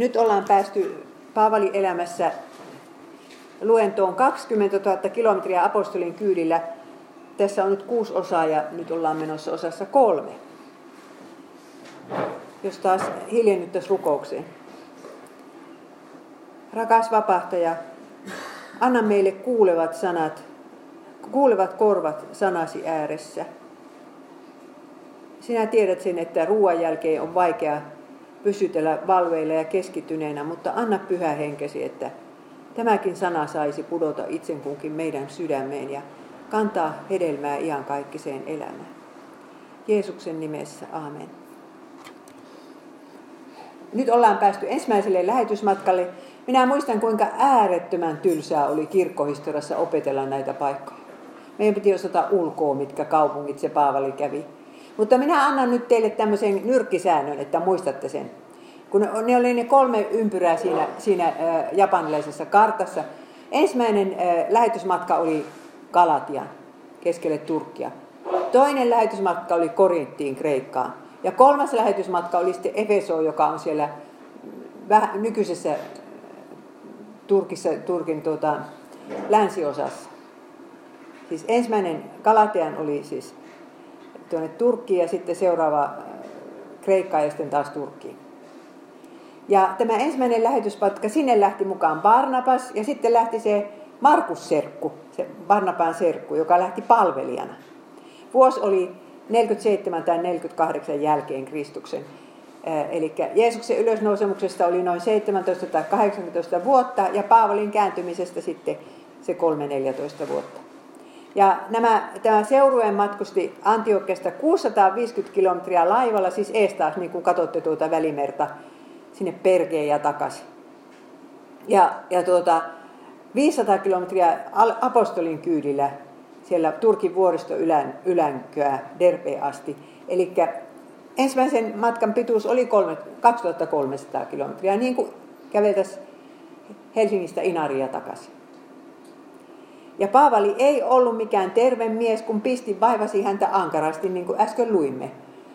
nyt ollaan päästy Paavali elämässä luentoon 20 000 kilometriä apostolin kyydillä. Tässä on nyt kuusi osaa ja nyt ollaan menossa osassa kolme. Jos taas hiljennyttäisiin rukoukseen. Rakas vapahtaja, anna meille kuulevat sanat, kuulevat korvat sanasi ääressä. Sinä tiedät sen, että ruoan jälkeen on vaikea pysytellä valveilla ja keskittyneenä, mutta anna pyhä henkesi, että tämäkin sana saisi pudota itsen kunkin meidän sydämeen ja kantaa hedelmää iankaikkiseen elämään. Jeesuksen nimessä, amen. Nyt ollaan päästy ensimmäiselle lähetysmatkalle. Minä muistan, kuinka äärettömän tylsää oli kirkkohistoriassa opetella näitä paikkoja. Meidän piti osata ulkoa, mitkä kaupungit se Paavali kävi. Mutta minä annan nyt teille tämmöisen nyrkkisäännön, että muistatte sen. Kun ne oli ne kolme ympyrää siinä, siinä japanilaisessa kartassa. Ensimmäinen lähetysmatka oli Galatian, keskelle Turkkia. Toinen lähetysmatka oli Korinttiin, Kreikkaan. Ja kolmas lähetysmatka oli sitten Efeso, joka on siellä vähän nykyisessä Turkissa, Turkin tuota, länsiosassa. Siis ensimmäinen Galatian oli siis tuonne Turkkiin ja sitten seuraava äh, Kreikka ja sitten taas Turkkiin. Ja tämä ensimmäinen lähetyspatka, sinne lähti mukaan Barnabas ja sitten lähti se Markus Serkku, se Barnaban Serkku, joka lähti palvelijana. Vuosi oli 47 tai 48 jälkeen Kristuksen. Äh, eli Jeesuksen ylösnousemuksesta oli noin 17 tai 18 vuotta ja Paavalin kääntymisestä sitten se 3-14 vuotta. Ja nämä, tämä seurue matkusti Antiokkesta 650 kilometriä laivalla, siis eestaas, niin kuin katsotte tuota välimerta, sinne Pergeen ja takaisin. Ja, ja tuota, 500 kilometriä apostolin kyydillä siellä Turkin vuoristo ylän, ylänköä Derpeen asti. Eli ensimmäisen matkan pituus oli 3, 2300 kilometriä, niin kuin käveltäisiin Helsingistä Inaria takaisin. Ja Paavali ei ollut mikään terve mies, kun pisti vaivasi häntä ankarasti, niin kuin äsken luimme.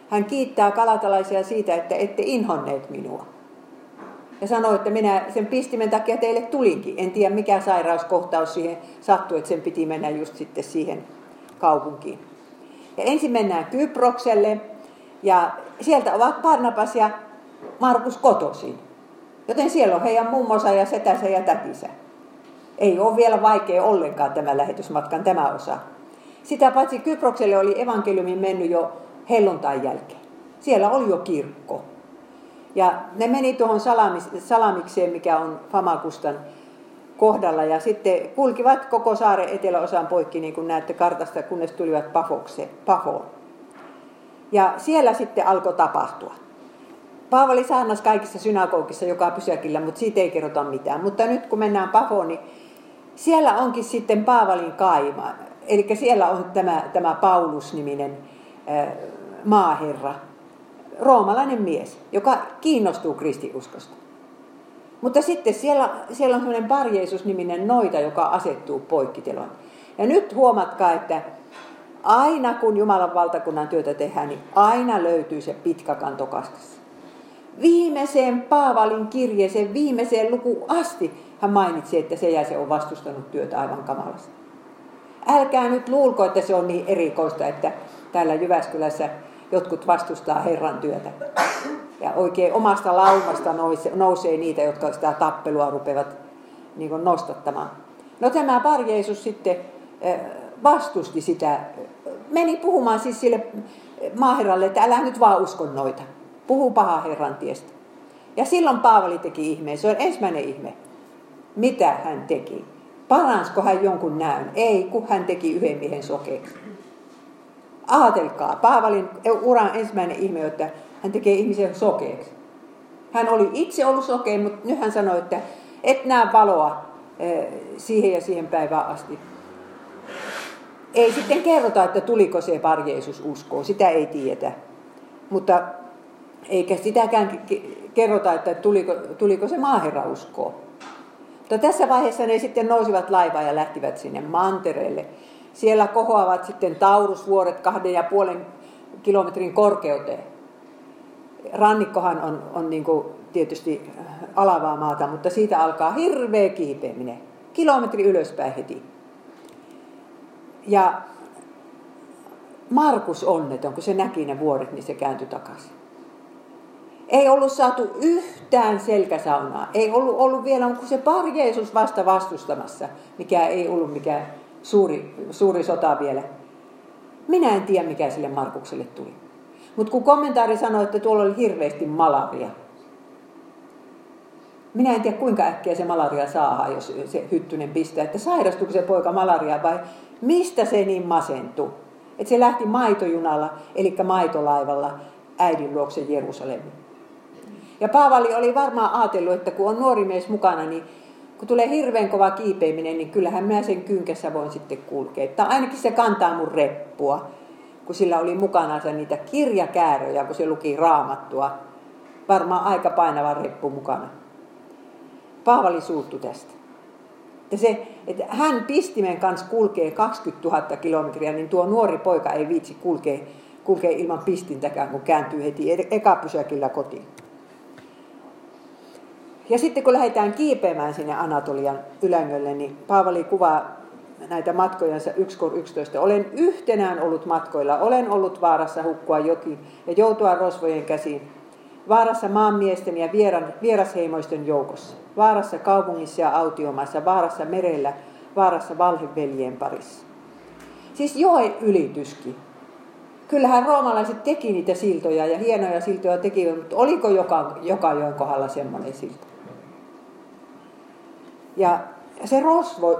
Hän kiittää kalatalaisia siitä, että ette inhonneet minua. Ja sanoi, että minä sen pistimen takia teille tulinkin. En tiedä mikä sairauskohtaus siihen sattui, että sen piti mennä just sitten siihen kaupunkiin. Ja ensin mennään Kyprokselle ja sieltä ovat Barnabas ja Markus kotosin. Joten siellä on heidän mummonsa ja setänsä ja tätisä. Ei ole vielä vaikea ollenkaan tämä lähetysmatkan tämä osa. Sitä paitsi Kyprokselle oli evankeliumi mennyt jo helluntain jälkeen. Siellä oli jo kirkko. Ja ne meni tuohon salamikseen, mikä on Famakustan kohdalla. Ja sitten kulkivat koko saaren eteläosan poikki, niin kuin näette kartasta, kunnes tulivat Pafokse, Pafoon. Ja siellä sitten alkoi tapahtua. Paavali saarnas kaikissa synagogissa joka pysäkillä, mutta siitä ei kerrota mitään. Mutta nyt kun mennään Pafoon, niin siellä onkin sitten Paavalin kaima. Eli siellä on tämä, tämä Paulus-niminen maaherra, roomalainen mies, joka kiinnostuu kristiuskosta. Mutta sitten siellä, siellä on sellainen Bar-Jeesus-niminen noita, joka asettuu poikkitelon. Ja nyt huomatkaa, että aina kun Jumalan valtakunnan työtä tehdään, niin aina löytyy se pitkä kanto Viimeiseen Paavalin kirjeeseen, viimeiseen luku asti hän mainitsi, että se ja se on vastustanut työtä aivan kamalasti. Älkää nyt luulko, että se on niin erikoista, että täällä Jyväskylässä jotkut vastustaa Herran työtä. Ja oikein omasta laumasta nousee, niitä, jotka sitä tappelua rupevat niin nostattamaan. No tämä Bar Jeesus sitten vastusti sitä. Meni puhumaan siis sille maaherralle, että älä nyt vaan usko noita. Puhu paha Herran tiestä. Ja silloin Paavali teki ihmeen. Se on ensimmäinen ihme mitä hän teki. Paransko hän jonkun näön? Ei, kun hän teki yhden miehen sokeeksi. Aatelkaa, Paavalin uran ensimmäinen ihme, että hän tekee ihmisen sokeeksi. Hän oli itse ollut sokea, mutta nyt hän sanoi, että et näe valoa eh, siihen ja siihen päivään asti. Ei sitten kerrota, että tuliko se Bar Jeesus sitä ei tiedetä. Mutta eikä sitäkään kerrota, että tuliko, tuliko se maaherra uskoon. Mutta tässä vaiheessa ne sitten nousivat laivaan ja lähtivät sinne mantereelle. Siellä kohoavat sitten taurusvuoret kahden ja puolen kilometrin korkeuteen. Rannikkohan on, on niin kuin tietysti alavaa maata, mutta siitä alkaa hirveä kiipeäminen. Kilometri ylöspäin heti. Ja Markus onneton, kun se näki ne vuoret, niin se kääntyi takaisin. Ei ollut saatu yhtään selkäsaunaa. Ei ollut, ollut vielä, kun se pari Jeesus vasta vastustamassa, mikä ei ollut mikään suuri, suuri sota vielä. Minä en tiedä, mikä sille Markukselle tuli. Mutta kun kommentaari sanoi, että tuolla oli hirveästi malaria. Minä en tiedä, kuinka äkkiä se malaria saa, jos se hyttynen pistää. Että sairastuiko se poika malaria vai mistä se niin masentui. Että se lähti maitojunalla, eli maitolaivalla äidin luokse Jerusalemiin. Ja Paavali oli varmaan ajatellut, että kun on nuori mies mukana, niin kun tulee hirveän kova kiipeäminen, niin kyllähän mä sen kynkässä voin sitten kulkea. Tai ainakin se kantaa mun reppua, kun sillä oli mukana niitä kirjakääröjä, kun se luki raamattua. Varmaan aika painava reppu mukana. Paavali suuttu tästä. Ja se, että hän pistimen kanssa kulkee 20 000 kilometriä, niin tuo nuori poika ei viitsi kulkea, kulkea ilman pistintäkään, kun kääntyy heti e- eka pysäkillä kotiin. Ja sitten kun lähdetään kiipeämään sinne Anatolian ylängölle, niin Paavali kuvaa näitä matkojansa 1 11. Olen yhtenään ollut matkoilla, olen ollut vaarassa hukkua joki ja joutua rosvojen käsiin, vaarassa maanmiesten ja vieran, vierasheimoisten joukossa, vaarassa kaupungissa ja autiomaissa, vaarassa merellä, vaarassa valheveljien parissa. Siis joen ylityskin. Kyllähän roomalaiset teki niitä siltoja ja hienoja siltoja tekivät, mutta oliko joka, joka joen kohdalla semmoinen silta? Ja se rosvo,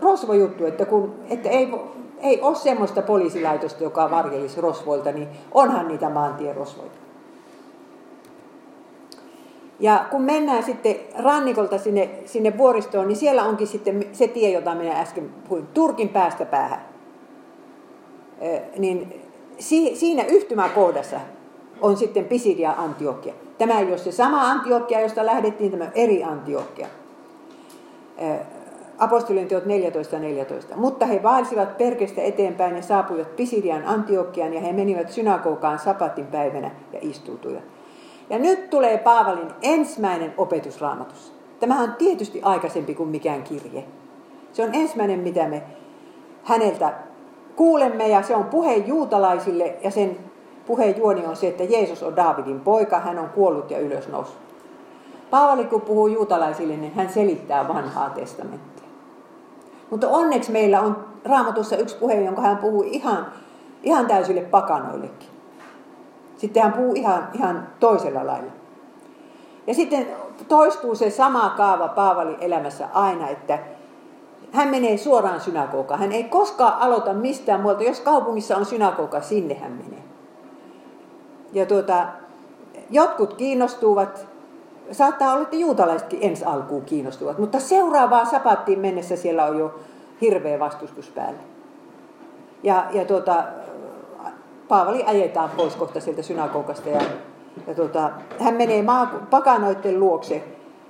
rosvo juttu, että, kun, että ei, ei ole semmoista poliisilaitosta, joka varjelisi rosvoilta, niin onhan niitä maantierosvoita. Ja kun mennään sitten rannikolta sinne, sinne vuoristoon, niin siellä onkin sitten se tie, jota minä äsken puhuin, Turkin päästä päähän. Niin siinä yhtymäkohdassa on sitten Pisidia Antiokia. Tämä ei ole se sama Antiokia, josta lähdettiin, tämä eri Antiokia apostolien teot 14.14. 14. Mutta he vaelsivat perkestä eteenpäin ja saapuivat Pisidian Antiokiaan ja he menivät synagogaan sapatin päivänä ja istuutuivat. Ja nyt tulee Paavalin ensimmäinen opetus raamatussa. Tämä on tietysti aikaisempi kuin mikään kirje. Se on ensimmäinen, mitä me häneltä kuulemme ja se on puhe juutalaisille ja sen puheen juoni on se, että Jeesus on Daavidin poika, hän on kuollut ja ylösnoussut. Paavali kun puhuu juutalaisille, niin hän selittää vanhaa testamenttia. Mutta onneksi meillä on raamatussa yksi puhe, jonka hän puhuu ihan, ihan täysille pakanoillekin. Sitten hän puhuu ihan, ihan toisella lailla. Ja sitten toistuu se sama kaava Paavali elämässä aina, että hän menee suoraan synagogaan. Hän ei koskaan aloita mistään muualta. Jos kaupungissa on synagoga, sinne hän menee. Ja tuota, jotkut kiinnostuvat saattaa olla, että juutalaisetkin ensi alkuun kiinnostuvat, mutta seuraavaan sapattiin mennessä siellä on jo hirveä vastustus päällä. Ja, ja tuota, Paavali ajetaan pois kohta sieltä synagogasta ja, ja tuota, hän menee maa, pakanoiden luokse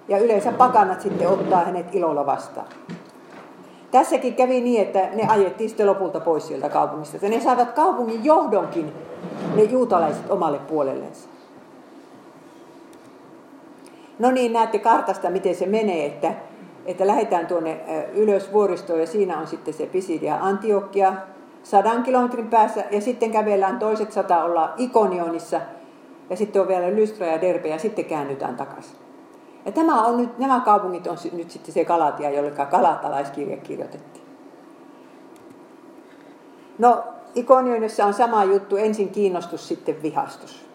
ja yleensä pakanat sitten ottaa hänet ilolla vastaan. Tässäkin kävi niin, että ne ajettiin sitten lopulta pois sieltä kaupungista. Että ne saivat kaupungin johdonkin ne juutalaiset omalle puolellensa. No niin, näette kartasta, miten se menee, että, että lähdetään tuonne ylös vuoristoon ja siinä on sitten se Pisidia Antiokia sadan kilometrin päässä ja sitten kävellään toiset sata olla Ikonionissa ja sitten on vielä Lystra ja Derbe ja sitten käännytään takaisin. Ja tämä on nyt, nämä kaupungit on nyt sitten se Galatia, jolle kalatalaiskirja kirjoitettiin. No, Ikonionissa on sama juttu, ensin kiinnostus, sitten vihastus.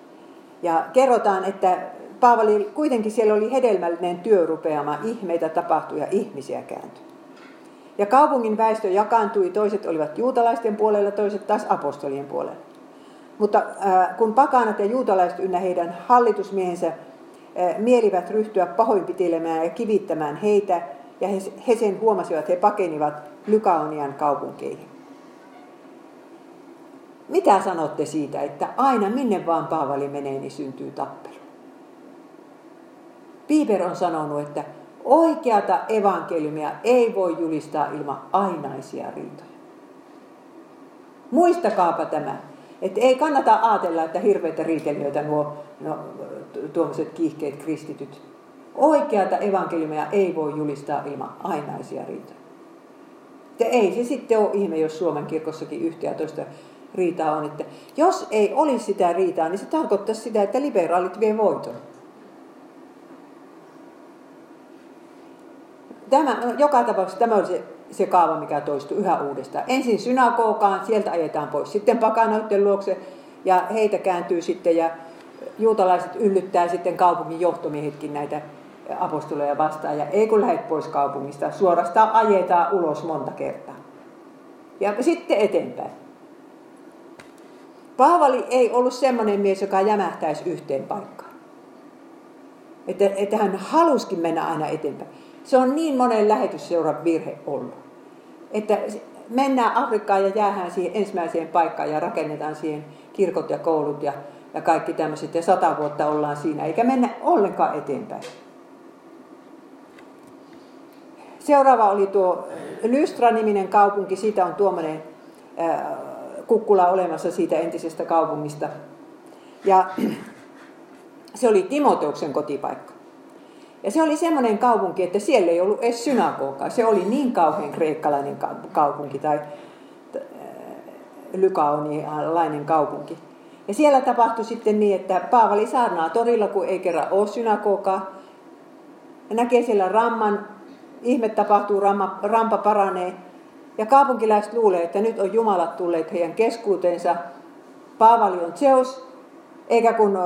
Ja kerrotaan, että Paavali, kuitenkin siellä oli hedelmällinen työrupeama, ihmeitä tapahtui ja ihmisiä kääntyi. Ja kaupungin väestö jakaantui, toiset olivat juutalaisten puolella, toiset taas apostolien puolella. Mutta äh, kun pakanat ja juutalaiset ynnä heidän hallitusmiehensä äh, mielivät ryhtyä pahoinpitelemään ja kivittämään heitä, ja he, he sen huomasivat, he pakenivat Lykaonian kaupunkeihin. Mitä sanotte siitä, että aina minne vaan Paavali menee, niin syntyy tappelu? Piper on sanonut, että oikeata evankeliumia ei voi julistaa ilman ainaisia riitoja. Muistakaapa tämä. Että ei kannata ajatella, että hirveitä riitelijöitä nuo no, tuommoiset kiihkeet kristityt. Oikeata evankeliumia ei voi julistaa ilman ainaisia riitoja. Että ei se sitten ole ihme, jos Suomen kirkossakin yhtä toista riitaa on. Että jos ei olisi sitä riitaa, niin se tarkoittaisi sitä, että liberaalit vie voiton. Tämä, joka tapauksessa tämä oli se, se kaava, mikä toistui yhä uudestaan. Ensin synagogaan, sieltä ajetaan pois. Sitten pakanoiden luokse ja heitä kääntyy sitten ja juutalaiset yllyttää sitten kaupungin johtomiehetkin näitä apostoleja vastaan. Ja ei kun lähdet pois kaupungista, suorastaan ajetaan ulos monta kertaa. Ja sitten eteenpäin. Paavali ei ollut semmoinen mies, joka jämähtäisi yhteen paikkaan. Että, että hän haluskin mennä aina eteenpäin. Se on niin monen lähetysseuran virhe ollut. Että mennään Afrikkaan ja jäähän siihen ensimmäiseen paikkaan ja rakennetaan siihen kirkot ja koulut ja, ja kaikki tämmöiset. Ja sata vuotta ollaan siinä, eikä mennä ollenkaan eteenpäin. Seuraava oli tuo Lystra-niminen kaupunki. Siitä on tuommoinen kukkula olemassa siitä entisestä kaupungista. Ja se oli Timoteuksen kotipaikka. Ja se oli semmoinen kaupunki, että siellä ei ollut edes synagogaa. Se oli niin kauhean kreikkalainen kaupunki tai äh, lykaonialainen kaupunki. Ja siellä tapahtui sitten niin, että Paavali saarnaa torilla, kun ei kerran ole synagogaa. Ja näkee siellä ramman, ihme tapahtuu, ramma, rampa paranee. Ja kaupunkilaiset luulee, että nyt on Jumalat tulleet heidän keskuuteensa. Paavali on Zeus, eikä kun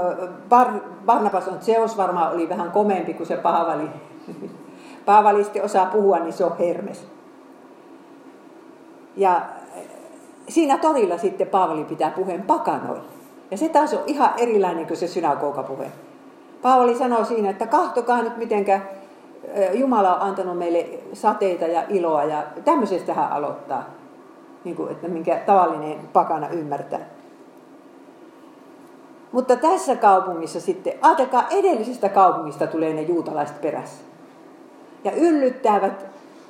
Bar, Barnabas on Zeus, varmaan oli vähän komempi kuin se Paavali. Paavali sitten osaa puhua, niin se on Hermes. Ja siinä torilla sitten Paavali pitää puheen pakanoille. Ja se taas on ihan erilainen kuin se synagogapuhe. Paavali sanoo siinä, että kahtokaa nyt mitenkä Jumala on antanut meille sateita ja iloa ja tämmöisestä hän aloittaa, niin kuin, että minkä tavallinen pakana ymmärtää. Mutta tässä kaupungissa sitten, ajatelkaa edellisestä kaupungista tulee ne juutalaiset perässä. Ja yllyttävät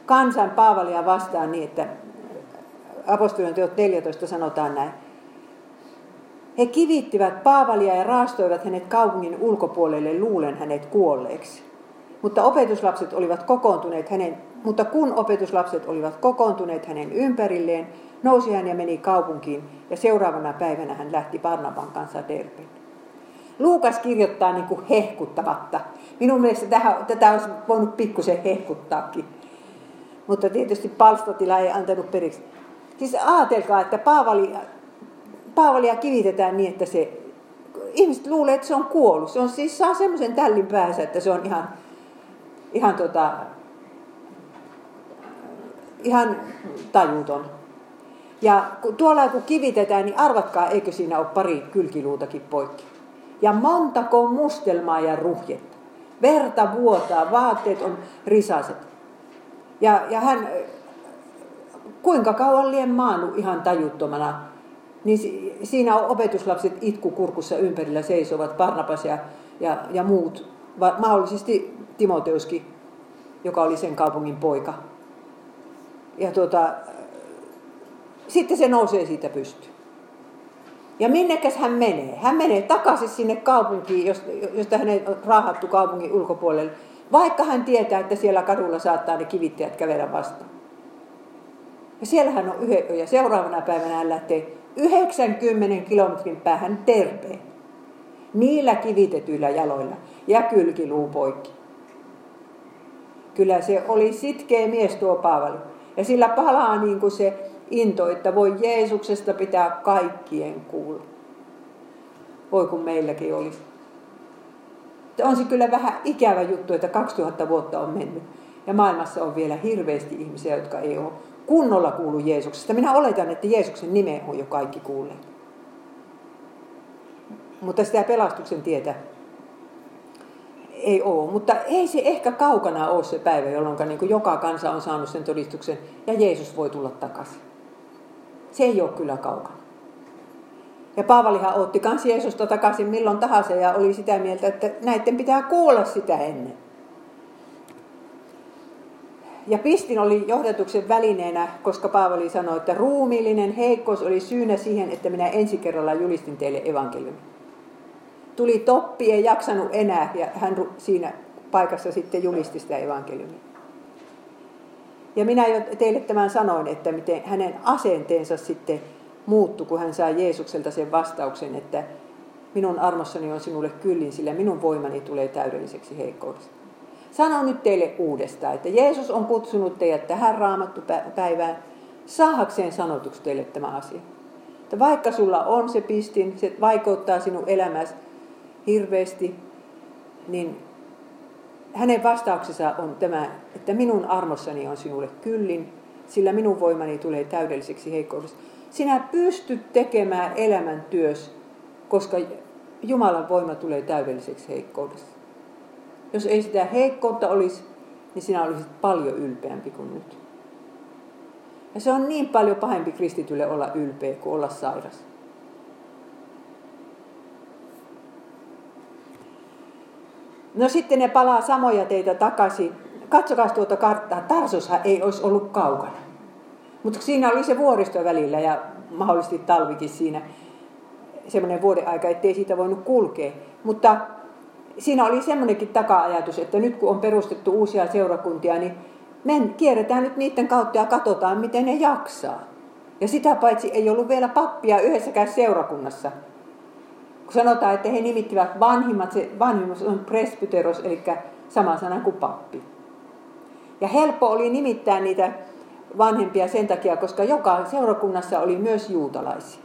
kansan Paavalia vastaan niin, että apostolien teot 14 sanotaan näin. He kivittivät Paavalia ja raastoivat hänet kaupungin ulkopuolelle luulen hänet kuolleeksi. Mutta opetuslapset olivat kokoontuneet hänen, mutta kun opetuslapset olivat kokoontuneet hänen ympärilleen, nousi hän ja meni kaupunkiin ja seuraavana päivänä hän lähti Barnaban kanssa Derpeen. Luukas kirjoittaa niin kuin hehkuttamatta. Minun mielestä tähän, tätä olisi voinut pikkusen hehkuttaakin. Mutta tietysti palstatila ei antanut periksi. Siis ajatelkaa, että Paavali, Paavalia kivitetään niin, että se, ihmiset luulee, että se on kuollut. Se on siis saa semmoisen tällin päässä, että se on ihan, ihan, tota, ihan tajuton. Ja kun tuolla kun kivitetään, niin arvatkaa, eikö siinä ole pari kylkiluutakin poikki. Ja montako mustelmaa ja ruhjetta. Verta vuotaa, vaatteet on risaset. Ja, ja hän, kuinka kauan lien maannut ihan tajuttomana, niin siinä on opetuslapset itkukurkussa ympärillä seisovat, Barnabas ja, ja, ja muut, mahdollisesti Timoteuskin, joka oli sen kaupungin poika. Ja tuota, sitten se nousee siitä pystyyn. Ja minnekäs hän menee? Hän menee takaisin sinne kaupunkiin, josta hän on raahattu kaupungin ulkopuolelle, vaikka hän tietää, että siellä kadulla saattaa ne kivittäjät kävellä vastaan. Ja siellä hän on yhden, ja seuraavana päivänä hän lähtee 90 kilometrin päähän terpeen. Niillä kivitetyillä jaloilla ja kylkiluu poikki. Kyllä se oli sitkeä mies tuo Paavali. Ja sillä palaa niin kuin se into, että voi Jeesuksesta pitää kaikkien kuulla. Voi kun meilläkin olisi. On se kyllä vähän ikävä juttu, että 2000 vuotta on mennyt. Ja maailmassa on vielä hirveästi ihmisiä, jotka ei ole kunnolla kuulu Jeesuksesta. Minä oletan, että Jeesuksen nime on jo kaikki kuulleet. Mutta sitä pelastuksen tietä ei ole. Mutta ei se ehkä kaukana ole se päivä, jolloin niin joka kansa on saanut sen todistuksen ja Jeesus voi tulla takaisin. Se ei ole kyllä kaukana. Ja Paavalihan otti kans Jeesusta takaisin milloin tahansa ja oli sitä mieltä, että näiden pitää kuulla sitä ennen. ja pistin oli johdatuksen välineenä, koska Paavali sanoi, että ruumiillinen heikkous oli syynä siihen, että minä ensi kerralla julistin teille evankeliumin. Tuli toppi, ei jaksanut enää, ja hän siinä paikassa sitten julisti sitä evankeliumia. Ja minä jo teille tämän sanoin, että miten hänen asenteensa sitten muuttui, kun hän sai Jeesukselta sen vastauksen, että minun armossani on sinulle kyllin, sillä minun voimani tulee täydelliseksi heikkoudesta. Sanon nyt teille uudestaan, että Jeesus on kutsunut teidät tähän raamattu päivään saahakseen sanotuksi teille tämä asia. Että vaikka sulla on se pistin, se vaikeuttaa sinun elämäsi hirveästi, niin hänen vastauksensa on tämä, että minun armossani on sinulle kyllin, sillä minun voimani tulee täydelliseksi heikkoudesta. Sinä pystyt tekemään elämän työs, koska Jumalan voima tulee täydelliseksi heikkoudesta. Jos ei sitä heikkoutta olisi, niin sinä olisit paljon ylpeämpi kuin nyt. Ja se on niin paljon pahempi kristitylle olla ylpeä kuin olla sairas. No sitten ne palaa samoja teitä takaisin. Katsokaa tuota karttaa. Tarsoshan ei olisi ollut kaukana. Mutta siinä oli se vuoristo välillä ja mahdollisesti talvikin siinä semmoinen vuoden aika, ettei siitä voinut kulkea. Mutta siinä oli semmoinenkin taka-ajatus, että nyt kun on perustettu uusia seurakuntia, niin me kierretään nyt niiden kautta ja katsotaan, miten ne jaksaa. Ja sitä paitsi ei ollut vielä pappia yhdessäkään seurakunnassa. Kun sanotaan, että he nimittivät vanhimmat, se vanhimmat on presbyteros, eli sama sana kuin pappi. Ja helppo oli nimittää niitä vanhempia sen takia, koska joka seurakunnassa oli myös juutalaisia.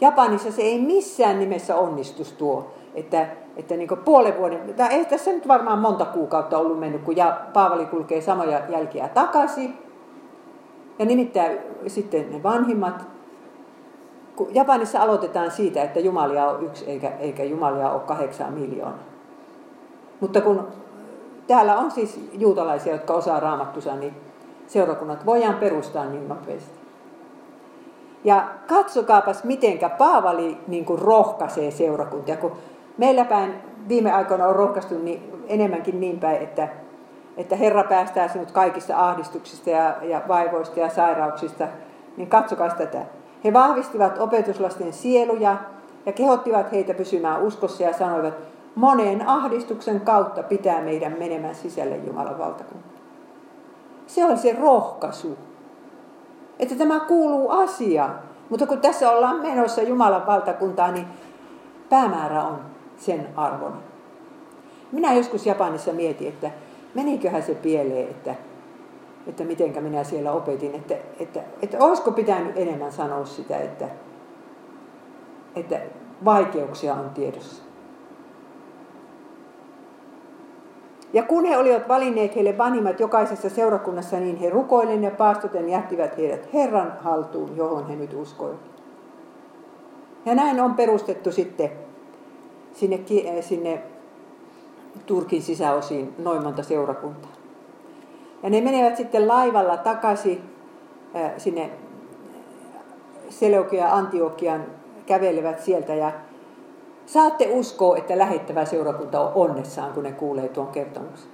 Japanissa se ei missään nimessä onnistus tuo, että että niin puolen vuoden, tai ei tässä nyt varmaan monta kuukautta ollut mennyt, kun Paavali kulkee samoja jälkiä takaisin. Ja nimittäin sitten ne vanhimmat. Kun Japanissa aloitetaan siitä, että Jumalia on yksi eikä, eikä Jumalia ole kahdeksan miljoonaa. Mutta kun täällä on siis juutalaisia, jotka osaa raamattusa, niin seurakunnat voidaan perustaa niin nopeasti. Ja katsokaapas, mitenkä Paavali niin kuin rohkaisee seurakuntia, kun meillä päin viime aikoina on rohkaistu niin, enemmänkin niin päin, että, että Herra päästää sinut kaikista ahdistuksista ja, ja vaivoista ja sairauksista, niin katsokaa tätä. He vahvistivat opetuslasten sieluja ja kehottivat heitä pysymään uskossa ja sanoivat, moneen ahdistuksen kautta pitää meidän menemään sisälle Jumalan valtakuntaan. Se on se rohkaisu, että tämä kuuluu asiaan. Mutta kun tässä ollaan menossa Jumalan valtakuntaan, niin päämäärä on sen arvon. Minä joskus Japanissa mietin, että meniköhän se pieleen, että, että mitenkä minä siellä opetin, että, että, että olisiko pitänyt enemmän sanoa sitä, että, että vaikeuksia on tiedossa. Ja kun he olivat valinneet heille vanhimmat jokaisessa seurakunnassa, niin he rukoillen ja paastoten jättivät heidät Herran haltuun, johon he nyt uskoivat. Ja näin on perustettu sitten sinne, sinne Turkin sisäosiin noin monta seurakuntaa. Ja ne menevät sitten laivalla takaisin sinne Seleukia Antiokian, kävelevät sieltä ja saatte uskoa, että lähettävä seurakunta on onnessaan, kun ne kuulee tuon kertomuksen.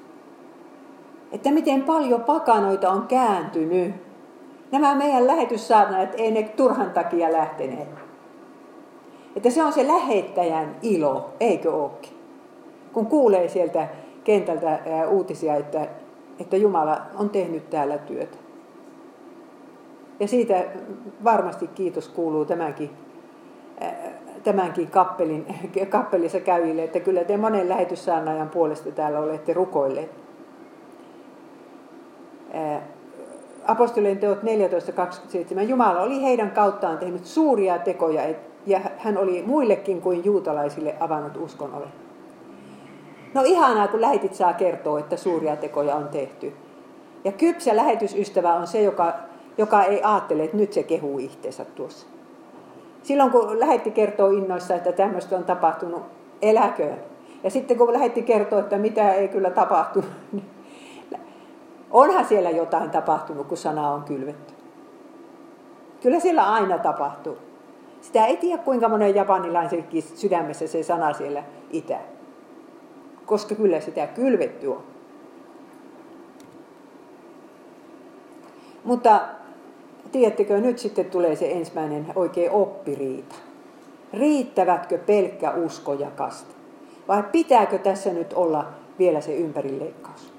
Että miten paljon pakanoita on kääntynyt. Nämä meidän lähetyssaarnaajat ei ne turhan takia lähteneet. Että se on se lähettäjän ilo, eikö ookin? Kun kuulee sieltä kentältä uutisia, että, että Jumala on tehnyt täällä työtä. Ja siitä varmasti kiitos kuuluu tämänkin, tämänkin kappelin, kappelissa käyjille, että kyllä te monen lähetyssaarnaajan puolesta täällä olette rukoilleet. Apostolien teot 14.27. Jumala oli heidän kauttaan tehnyt suuria tekoja, ja hän oli muillekin kuin juutalaisille avannut uskon. No ihanaa, kun lähetit saa kertoa, että suuria tekoja on tehty. Ja kypsä lähetysystävä on se, joka, joka ei ajattele, että nyt se kehuu itseensä tuossa. Silloin kun lähetti kertoo innoissa, että tämmöistä on tapahtunut, eläköön. Ja sitten kun lähetti kertoa, että mitä ei kyllä tapahtunut, niin onhan siellä jotain tapahtunut, kun sana on kylvetty. Kyllä siellä aina tapahtuu. Sitä ei tiedä kuinka monen japanilaisenkin sydämessä se sana siellä itä. Koska kyllä sitä kylvetty on. Mutta tiedättekö, nyt sitten tulee se ensimmäinen oikein oppiriita. Riittävätkö pelkkä usko ja kaste? Vai pitääkö tässä nyt olla vielä se ympärileikkaus?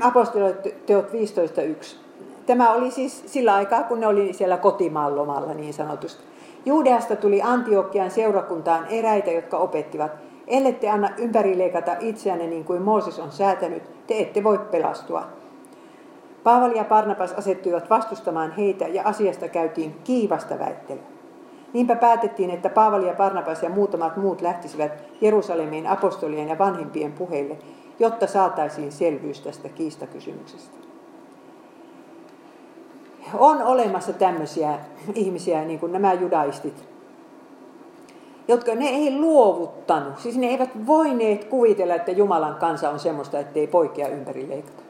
Apostoliteot 15.1. Tämä oli siis sillä aikaa, kun ne oli siellä kotimaan lomalla niin sanotusti. Juudeasta tuli Antiokian seurakuntaan eräitä, jotka opettivat, ellette anna ympärileikata itseänne niin kuin Mooses on säätänyt, te ette voi pelastua. Paavali ja Barnabas asettuivat vastustamaan heitä ja asiasta käytiin kiivasta väittelyä. Niinpä päätettiin, että Paavali ja Barnabas ja muutamat muut lähtisivät Jerusalemiin apostolien ja vanhimpien puheille, jotta saataisiin selvyys tästä kiistakysymyksestä. On olemassa tämmöisiä ihmisiä, niin kuin nämä judaistit, jotka ne ei luovuttanut. Siis ne eivät voineet kuvitella, että Jumalan kansa on semmoista, ettei poikia ympäri leikata.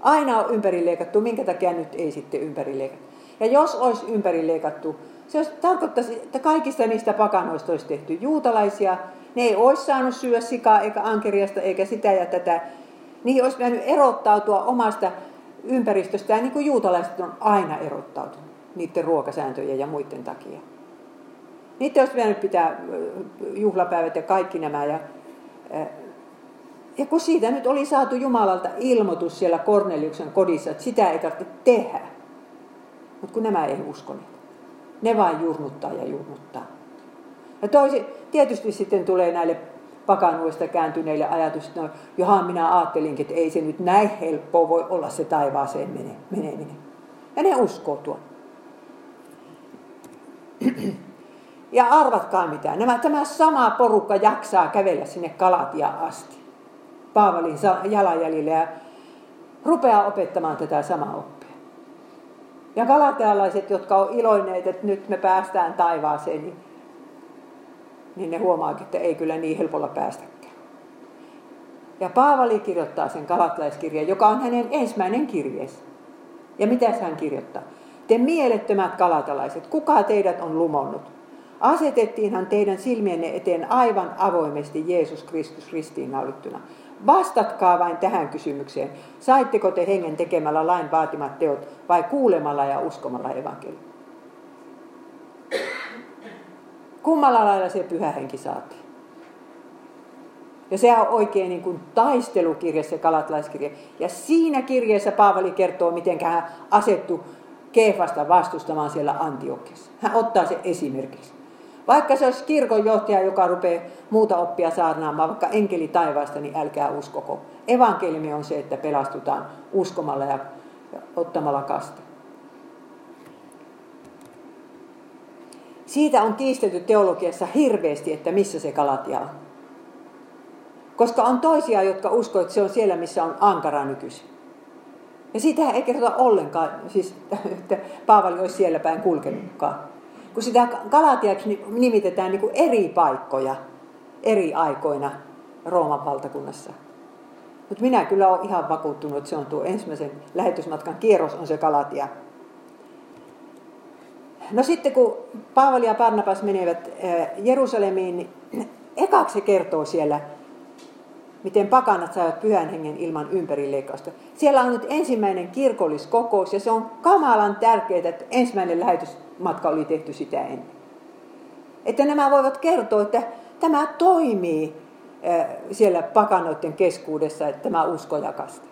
Aina on ympäri leikattu, minkä takia nyt ei sitten ympäri leikata. Ja jos olisi ympäri leikattu, se olisi, tarkoittaisi, että kaikista niistä pakanoista olisi tehty juutalaisia. Ne ei olisi saanut syödä sikaa eikä ankeriasta eikä sitä ja tätä. Niihin olisi pitänyt erottautua omasta ympäristöstään, niin kuin juutalaiset on aina erottautunut niiden ruokasääntöjen ja muiden takia. Niitä olisi pitänyt pitää juhlapäivät ja kaikki nämä. Ja, ja kun siitä nyt oli saatu Jumalalta ilmoitus siellä Korneliuksen kodissa, että sitä ei tarvitse tehdä. Mutta kun nämä ei uskoneet. Ne vain jurnuttaa ja jurnuttaa. Ja toisi, tietysti sitten tulee näille pakanuista kääntyneille ajatus, että no, johan minä ajattelinkin, että ei se nyt näin helppoa voi olla se taivaaseen meneminen. Ja ne uskoo tuon. Ja arvatkaa mitä, nämä, tämä sama porukka jaksaa kävellä sinne Kalatia asti. Paavalin jalanjäljille ja rupeaa opettamaan tätä samaa oppia. Ja kalatialaiset, jotka on iloineet, että nyt me päästään taivaaseen, niin, niin ne huomaakin, että ei kyllä niin helpolla päästäkään. Ja Paavali kirjoittaa sen kalatlaiskirjan, joka on hänen ensimmäinen kirjeensä. Ja mitä hän kirjoittaa? Te mielettömät kalatalaiset, kuka teidät on lumonnut? Asetettiinhan teidän silmienne eteen aivan avoimesti Jeesus Kristus ristiinnaulittuna. Vastatkaa vain tähän kysymykseen. Saitteko te hengen tekemällä lain vaatimat teot vai kuulemalla ja uskomalla evankeliumia? Kummalla lailla se pyhä henki saatiin? Ja se on oikein niin kuin taistelukirja, se kalatlaiskirja. Ja siinä kirjeessä Paavali kertoo, miten hän asettu Keefasta vastustamaan siellä Antiokiassa. Hän ottaa se esimerkiksi. Vaikka se olisi kirkonjohtaja, joka rupeaa muuta oppia saarnaamaan, vaikka enkeli taivaasta, niin älkää uskoko. Evankeliumi on se, että pelastutaan uskomalla ja ottamalla kaste. Siitä on kiistelty teologiassa hirveästi, että missä se Kalatia on. Koska on toisia, jotka uskovat, että se on siellä, missä on ankara nykyisin. Ja siitä ei kerrota ollenkaan, siis, että Paavali olisi siellä päin kulkenutkaan kun sitä Galatiaksi nimitetään niin kuin eri paikkoja eri aikoina Rooman valtakunnassa. Mutta minä kyllä olen ihan vakuuttunut, että se on tuo ensimmäisen lähetysmatkan kierros on se Galatia. No sitten kun Paavali ja Barnabas menevät eh, Jerusalemiin, niin ekaksi kertoo siellä, miten pakanat saivat pyhän hengen ilman ympärileikkausta. Siellä on nyt ensimmäinen kirkolliskokous ja se on kamalan tärkeää, että ensimmäinen lähetys matka oli tehty sitä ennen. Että nämä voivat kertoa, että tämä toimii siellä pakanoiden keskuudessa, että tämä usko jakasta.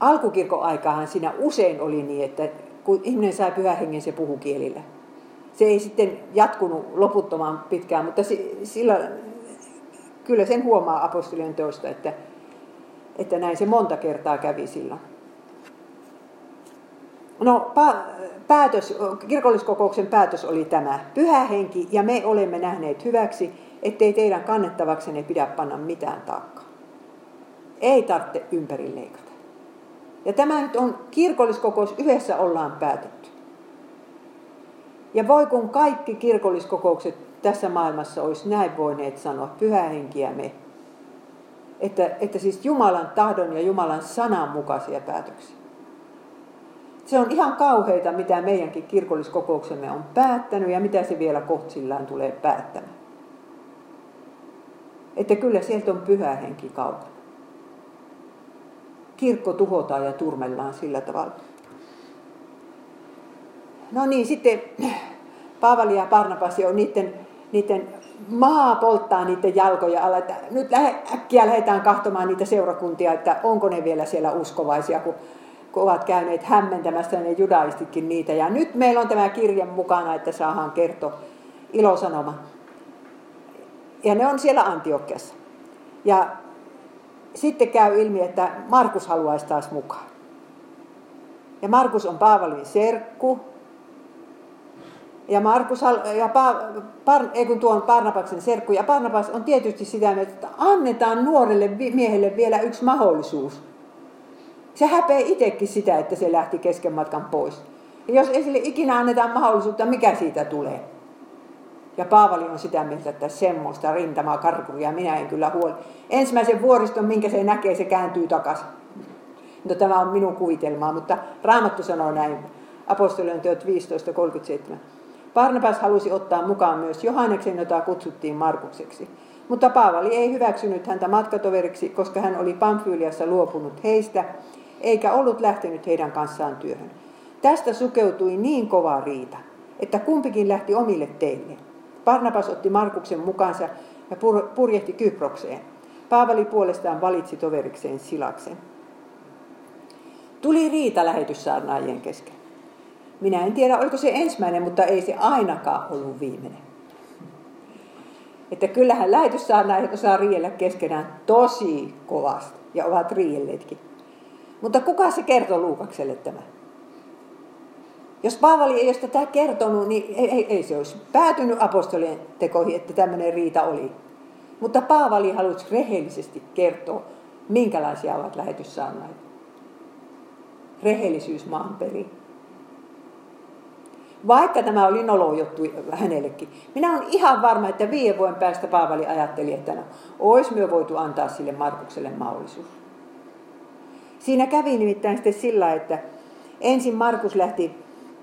Alkukirkon aikaahan siinä usein oli niin, että kun ihminen sai pyhän hengen, se puhu kielillä. Se ei sitten jatkunut loputtoman pitkään, mutta sillä, kyllä sen huomaa apostolien teosta, että, että näin se monta kertaa kävi silloin. No, päätös, kirkolliskokouksen päätös oli tämä. Pyhä henki ja me olemme nähneet hyväksi, ettei teidän kannettavaksenne pidä panna mitään taakkaa. Ei tarvitse ympäri leikata. Ja tämä nyt on kirkolliskokous, yhdessä ollaan päätetty. Ja voi kun kaikki kirkolliskokoukset tässä maailmassa olisi näin voineet sanoa, pyhä henki ja me. Että, että siis Jumalan tahdon ja Jumalan sanan mukaisia päätöksiä. Se on ihan kauheita, mitä meidänkin kirkolliskokouksemme on päättänyt ja mitä se vielä kohtillaan tulee päättämään. Että kyllä sieltä on pyhä henki kaukana. kirkko tuhotaan ja turmellaan sillä tavalla. No niin, sitten Paavali ja Barnabas on niiden, niiden maa polttaa niiden jalkoja alla. Että nyt lähe, äkkiä lähdetään kahtomaan niitä seurakuntia, että onko ne vielä siellä uskovaisia, kun, kun ovat käyneet hämmentämässä ne judaistitkin niitä. Ja nyt meillä on tämä kirjan mukana, että saadaan kertoa ilosanoma. Ja ne on siellä Antiokiassa. Ja sitten käy ilmi, että Markus haluaisi taas mukaan. Ja Markus on Paavalin serkku, ja Markus ja pa, par, ei kun tuon Barnabaksen serkku. Ja Barnabas on tietysti sitä mieltä, että annetaan nuorelle miehelle vielä yksi mahdollisuus. Se häpeä itsekin sitä, että se lähti kesken matkan pois. Ja jos ei sille ikinä annetaan mahdollisuutta, mikä siitä tulee? Ja Paavali on sitä mieltä, että semmoista rintamaa karkuria minä en kyllä huoli. Ensimmäisen vuoriston, minkä se näkee, se kääntyy takaisin. No, tämä on minun kuvitelmaa, mutta Raamattu sanoo näin. Apostolion teot 15.37. Barnabas halusi ottaa mukaan myös Johanneksen, jota kutsuttiin Markukseksi. Mutta Paavali ei hyväksynyt häntä matkatoveriksi, koska hän oli Pamfyliassa luopunut heistä, eikä ollut lähtenyt heidän kanssaan työhön. Tästä sukeutui niin kova riita, että kumpikin lähti omille teille. Barnabas otti Markuksen mukaansa ja purjehti Kyprokseen. Paavali puolestaan valitsi toverikseen Silaksen. Tuli riita lähetyssaarnaajien kesken. Minä en tiedä, oliko se ensimmäinen, mutta ei se ainakaan ollut viimeinen. Että kyllähän lähetyssaarnaajat osaa riellä keskenään tosi kovasti ja ovat rielleetkin. Mutta kuka se kertoo Luukakselle tämä? Jos Paavali ei olisi tätä kertonut, niin ei, ei, ei se olisi päätynyt apostolien tekoihin, että tämmöinen riita oli. Mutta Paavali halusi rehellisesti kertoa, minkälaisia ovat lähetyssaarnaajat. Rehellisyys maan perin vaikka tämä oli nolo juttu hänellekin. Minä olen ihan varma, että viiden vuoden päästä Paavali ajatteli, että no, olisi myö voitu antaa sille Markukselle mahdollisuus. Siinä kävi nimittäin sitten sillä, että ensin Markus lähti,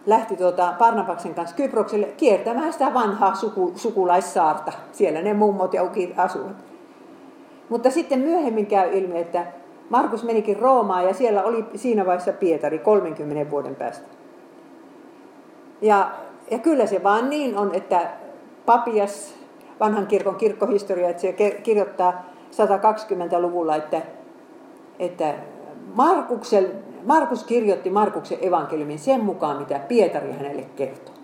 lähti tuota Parnapaksen kanssa Kyprokselle kiertämään sitä vanhaa suku, sukulaissaarta. Siellä ne mummot ja ukit asuvat. Mutta sitten myöhemmin käy ilmi, että Markus menikin Roomaan ja siellä oli siinä vaiheessa Pietari 30 vuoden päästä. Ja, ja kyllä se vaan niin on, että Papias, vanhan kirkon kirkkohistoria, että se kirjoittaa 120-luvulla, että, että Markuksel, Markus kirjoitti Markuksen evankeliumin sen mukaan, mitä Pietari hänelle kertoi.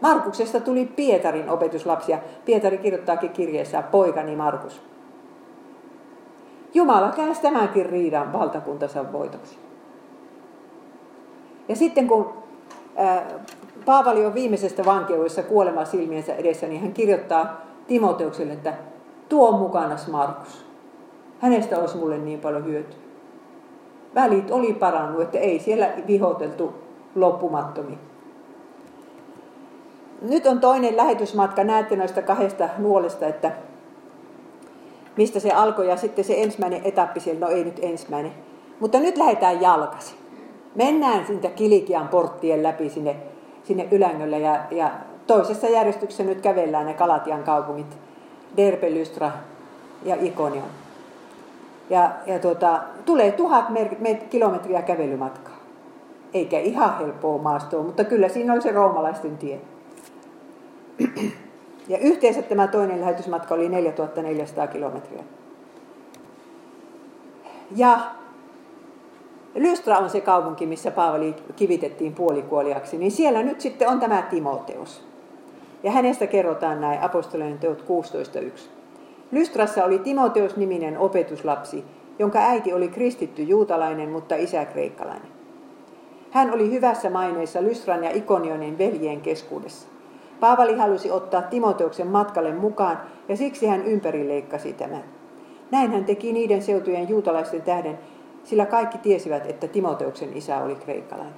Markuksesta tuli Pietarin opetuslapsi ja Pietari kirjoittaakin kirjeessä poikani Markus. Jumala käänsi tämänkin riidan valtakuntansa voitoksi. Ja sitten kun Paavali on viimeisestä vankeudessa kuolema silmiensä edessä, niin hän kirjoittaa Timoteukselle, että tuo mukana Markus. Hänestä olisi mulle niin paljon hyötyä. Välit oli parannut, että ei siellä vihoteltu loppumattomiin. Nyt on toinen lähetysmatka. Näette noista kahdesta nuolesta, että mistä se alkoi ja sitten se ensimmäinen etappi siellä, no ei nyt ensimmäinen. Mutta nyt lähdetään jalkaisin mennään siitä Kilikian porttien läpi sinne, sinne Ylängölle ja, ja toisessa järjestyksessä nyt kävellään ne Kalatian kaupungit, Derbe, Lystra ja Ikonion. Ja, ja tuota, tulee tuhat mer- kilometriä kävelymatkaa. Eikä ihan helppoa maastoa, mutta kyllä siinä oli se roomalaisten tie. Ja yhteensä tämä toinen lähetysmatka oli 4400 kilometriä. Ja Lystra on se kaupunki, missä Paavali kivitettiin puolikuoliaksi, niin siellä nyt sitten on tämä Timoteus. Ja hänestä kerrotaan näin apostolien teot 16.1. Lystrassa oli Timoteus-niminen opetuslapsi, jonka äiti oli kristitty juutalainen, mutta isä kreikkalainen. Hän oli hyvässä maineessa Lystran ja Ikonionin veljien keskuudessa. Paavali halusi ottaa Timoteuksen matkalle mukaan ja siksi hän ympärileikkasi tämän. Näin hän teki niiden seutujen juutalaisten tähden, sillä kaikki tiesivät, että Timoteuksen isä oli kreikkalainen.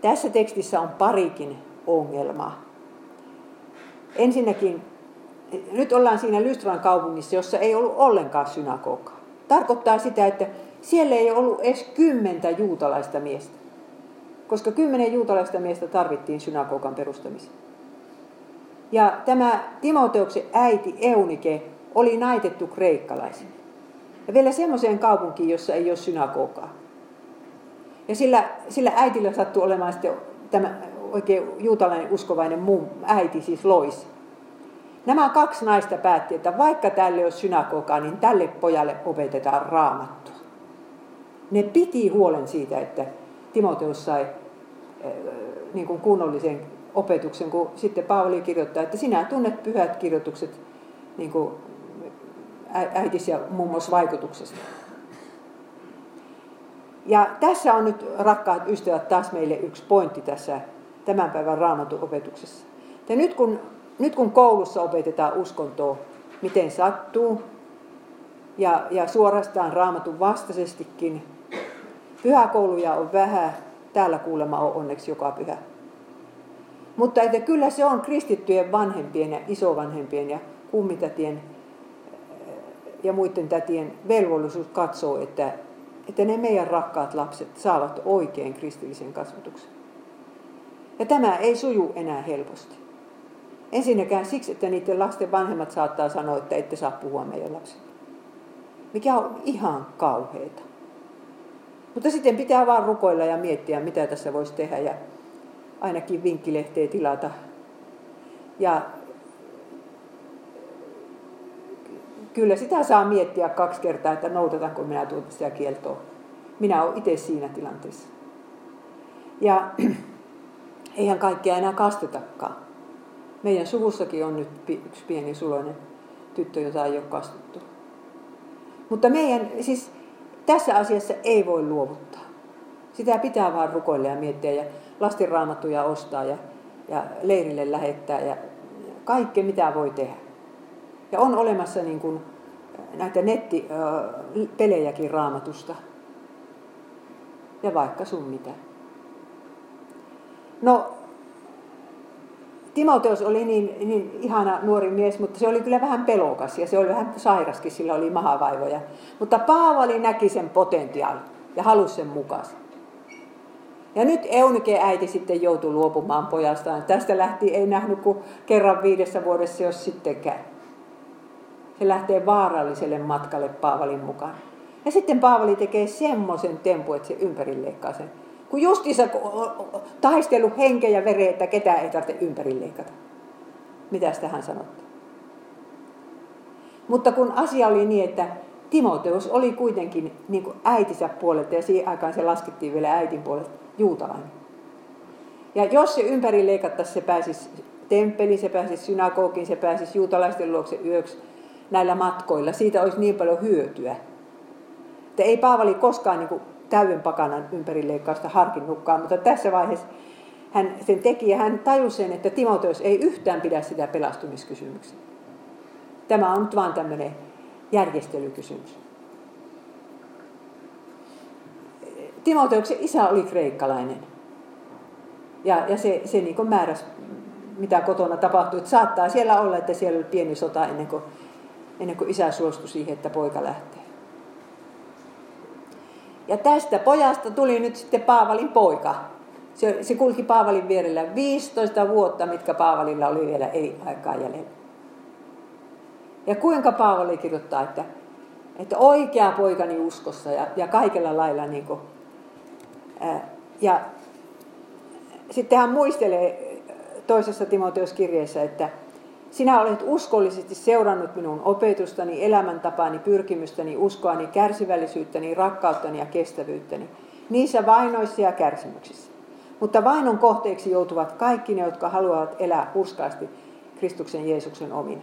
Tässä tekstissä on parikin ongelmaa. Ensinnäkin, nyt ollaan siinä Lystran kaupungissa, jossa ei ollut ollenkaan synagogaa. Tarkoittaa sitä, että siellä ei ollut edes kymmentä juutalaista miestä, koska kymmenen juutalaista miestä tarvittiin synagogan perustamiseen. Ja tämä Timoteuksen äiti Eunike oli naitettu kreikkalaisen. Ja vielä semmoiseen kaupunkiin, jossa ei ole synagogaa. Ja sillä, sillä äitillä sattui olemaan sitten tämä oikein juutalainen uskovainen muu äiti, siis Lois. Nämä kaksi naista päätti, että vaikka tälle on synagoga, niin tälle pojalle opetetaan raamattua. Ne piti huolen siitä, että Timoteus sai niin kuin kunnollisen opetuksen, kun sitten Paavali kirjoittaa, että sinä tunnet pyhät kirjoitukset niin kuin äitis ja mummos vaikutuksesta. Ja tässä on nyt, rakkaat ystävät, taas meille yksi pointti tässä tämän päivän raamatun opetuksessa. Ja nyt kun, nyt kun koulussa opetetaan uskontoa, miten sattuu, ja, ja suorastaan raamatun vastaisestikin, pyhäkouluja on vähän, täällä kuulema on onneksi joka pyhä. Mutta että kyllä se on kristittyjen vanhempien ja isovanhempien ja kummitätien ja muiden tätien velvollisuus katsoa, että, että ne meidän rakkaat lapset saavat oikein kristillisen kasvatuksen. Ja tämä ei suju enää helposti. Ensinnäkään siksi, että niiden lasten vanhemmat saattaa sanoa, että ette saa puhua meidän lapsille. Mikä on ihan kauheita. Mutta sitten pitää vaan rukoilla ja miettiä, mitä tässä voisi tehdä ja ainakin vinkkilehteä tilata. Ja kyllä sitä saa miettiä kaksi kertaa, että noudatanko minä tuota sitä kieltoa. Minä olen itse siinä tilanteessa. Ja eihän kaikkia enää kastetakaan. Meidän suvussakin on nyt yksi pieni suloinen tyttö, jota ei ole kastettu. Mutta meidän, siis tässä asiassa ei voi luovuttaa. Sitä pitää vaan rukoilla ja miettiä ja lastenraamattuja ostaa ja, ja leirille lähettää ja kaikkea mitä voi tehdä. Ja on olemassa niin kuin näitä nettipelejäkin raamatusta. Ja vaikka sun mitä. No, Timoteus oli niin, niin ihana nuori mies, mutta se oli kyllä vähän pelokas ja se oli vähän sairaskin, sillä oli mahavaivoja. Mutta Paavali näki sen potentiaalin ja halusi sen mukaan. Ja nyt Eunike äiti sitten joutui luopumaan pojastaan. Tästä lähti ei nähnyt kuin kerran viidessä vuodessa, jos sittenkään. Se lähtee vaaralliselle matkalle Paavalin mukaan. Ja sitten Paavali tekee semmoisen tempu, että se ympäri leikkaa sen. Kun justiinsa taistelu henkeä ja vereä, että ketään ei tarvitse ympäri leikata. Mitä tähän sanottu? Mutta kun asia oli niin, että Timoteus oli kuitenkin niin kuin äitinsä puolelta ja siihen aikaan se laskettiin vielä äitin puolelta juutalainen. Ja jos se ympäri leikattaisiin, se pääsisi temppeliin, se pääsisi synagogiin, se pääsisi juutalaisten luokse yöksi näillä matkoilla. Siitä olisi niin paljon hyötyä. Että ei Paavali koskaan niin täyden pakanan ympärileikkausta harkinnutkaan, mutta tässä vaiheessa hän sen teki ja hän tajusi sen, että Timoteus ei yhtään pidä sitä pelastumiskysymyksen. Tämä on nyt vaan tämmöinen järjestelykysymys. Timoteuksen isä oli kreikkalainen. Ja, ja se, se niin määräsi, mitä kotona tapahtui. Että saattaa siellä olla, että siellä oli pieni sota ennen kuin, ennen kuin isä suostui siihen, että poika lähtee. Ja tästä pojasta tuli nyt sitten Paavalin poika. Se, se kulki Paavalin vierellä 15 vuotta, mitkä Paavalilla oli vielä aikaa jäljellä. Ja kuinka Paavali kirjoittaa, että, että oikea poikani uskossa ja, ja kaikella lailla niin kuin, ää, ja sitten hän muistelee toisessa Timoteus-kirjeessä, että sinä olet uskollisesti seurannut minun opetustani, elämäntapaani, pyrkimystäni, uskoani, kärsivällisyyttäni, rakkauttani ja kestävyyttäni. Niissä vainoissa ja kärsimyksissä. Mutta vainon kohteeksi joutuvat kaikki ne, jotka haluavat elää hurskaasti Kristuksen Jeesuksen omina.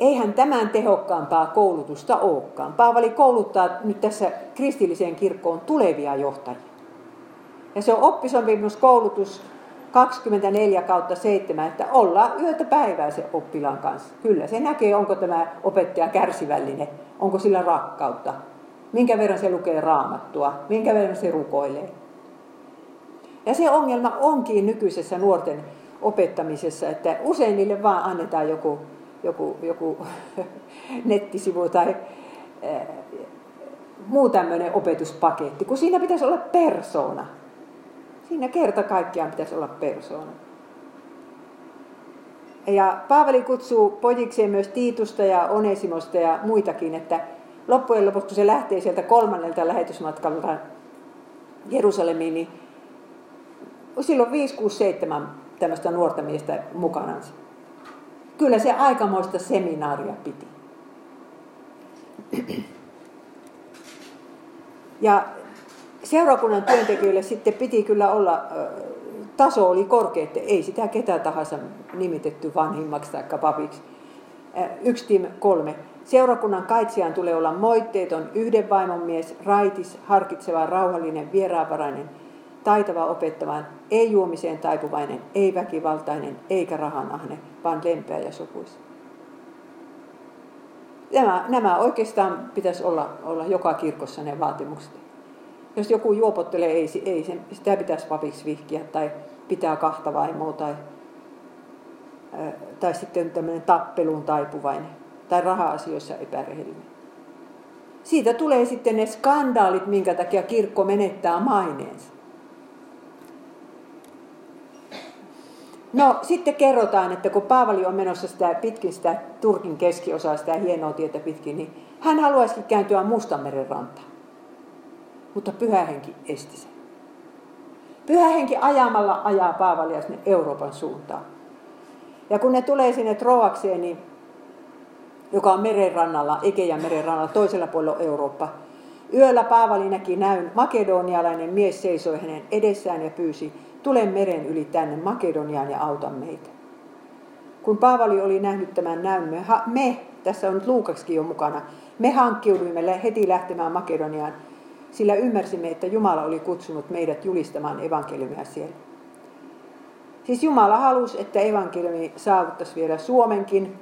Eihän tämän tehokkaampaa koulutusta olekaan. Paavali kouluttaa nyt tässä kristilliseen kirkkoon tulevia johtajia. Ja se on oppisopimuskoulutus 24 kautta 7, että ollaan yötä päivää se oppilaan kanssa. Kyllä se näkee, onko tämä opettaja kärsivällinen, onko sillä rakkautta, minkä verran se lukee raamattua, minkä verran se rukoilee. Ja se ongelma onkin nykyisessä nuorten opettamisessa, että usein niille vaan annetaan joku, joku, joku nettisivu tai äh, muu tämmöinen opetuspaketti, kun siinä pitäisi olla persoona. Siinä kerta kaikkiaan pitäisi olla persoona. Ja Paavali kutsuu pojikseen myös Tiitusta ja Onesimosta ja muitakin, että loppujen lopuksi kun se lähtee sieltä kolmannelta lähetysmatkalta Jerusalemiin, niin silloin 5, 6, 7 tämmöistä nuorta miestä mukanansa. Kyllä se aikamoista seminaaria piti. Ja seurakunnan työntekijöille sitten piti kyllä olla, taso oli korkea, että ei sitä ketä tahansa nimitetty vanhimmaksi tai papiksi. Yksi tim kolme. Seurakunnan kaitsijan tulee olla moitteeton, yhden vaimon mies, raitis, harkitseva, rauhallinen, vieraanvarainen, taitava opettavan, ei juomiseen taipuvainen, ei väkivaltainen, eikä rahanahne, vaan lempeä ja sopuisa. Nämä, nämä oikeastaan pitäisi olla, olla joka kirkossa ne vaatimukset. Jos joku juopottelee, ei, ei sen, sitä pitäisi papiksi vihkiä tai pitää kahta vaimoa tai, tai sitten tämmöinen tappeluun taipuvainen tai raha-asioissa epärehellinen. Siitä tulee sitten ne skandaalit, minkä takia kirkko menettää maineensa. No sitten kerrotaan, että kun Paavali on menossa sitä pitkin sitä Turkin keskiosaa, sitä hienoa tietä pitkin, niin hän haluaisikin kääntyä Mustanmeren rantaan. Mutta pyhähenki esti sen. Pyhähenki ajamalla ajaa Paavalia sinne Euroopan suuntaan. Ja kun ne tulee sinne Troakseen, niin, joka on merenrannalla, Egean merenrannalla, toisella puolella Eurooppa, Yöllä Paavali näki näyn, makedonialainen mies seisoi hänen edessään ja pyysi, tule meren yli tänne Makedoniaan ja auta meitä. Kun Paavali oli nähnyt tämän näyn, me, tässä on nyt Luukaksikin jo mukana, me hankkiuduimme heti lähtemään Makedoniaan, sillä ymmärsimme, että Jumala oli kutsunut meidät julistamaan evankeliumia siellä. Siis Jumala halusi, että evankeliumi saavuttaisi vielä Suomenkin.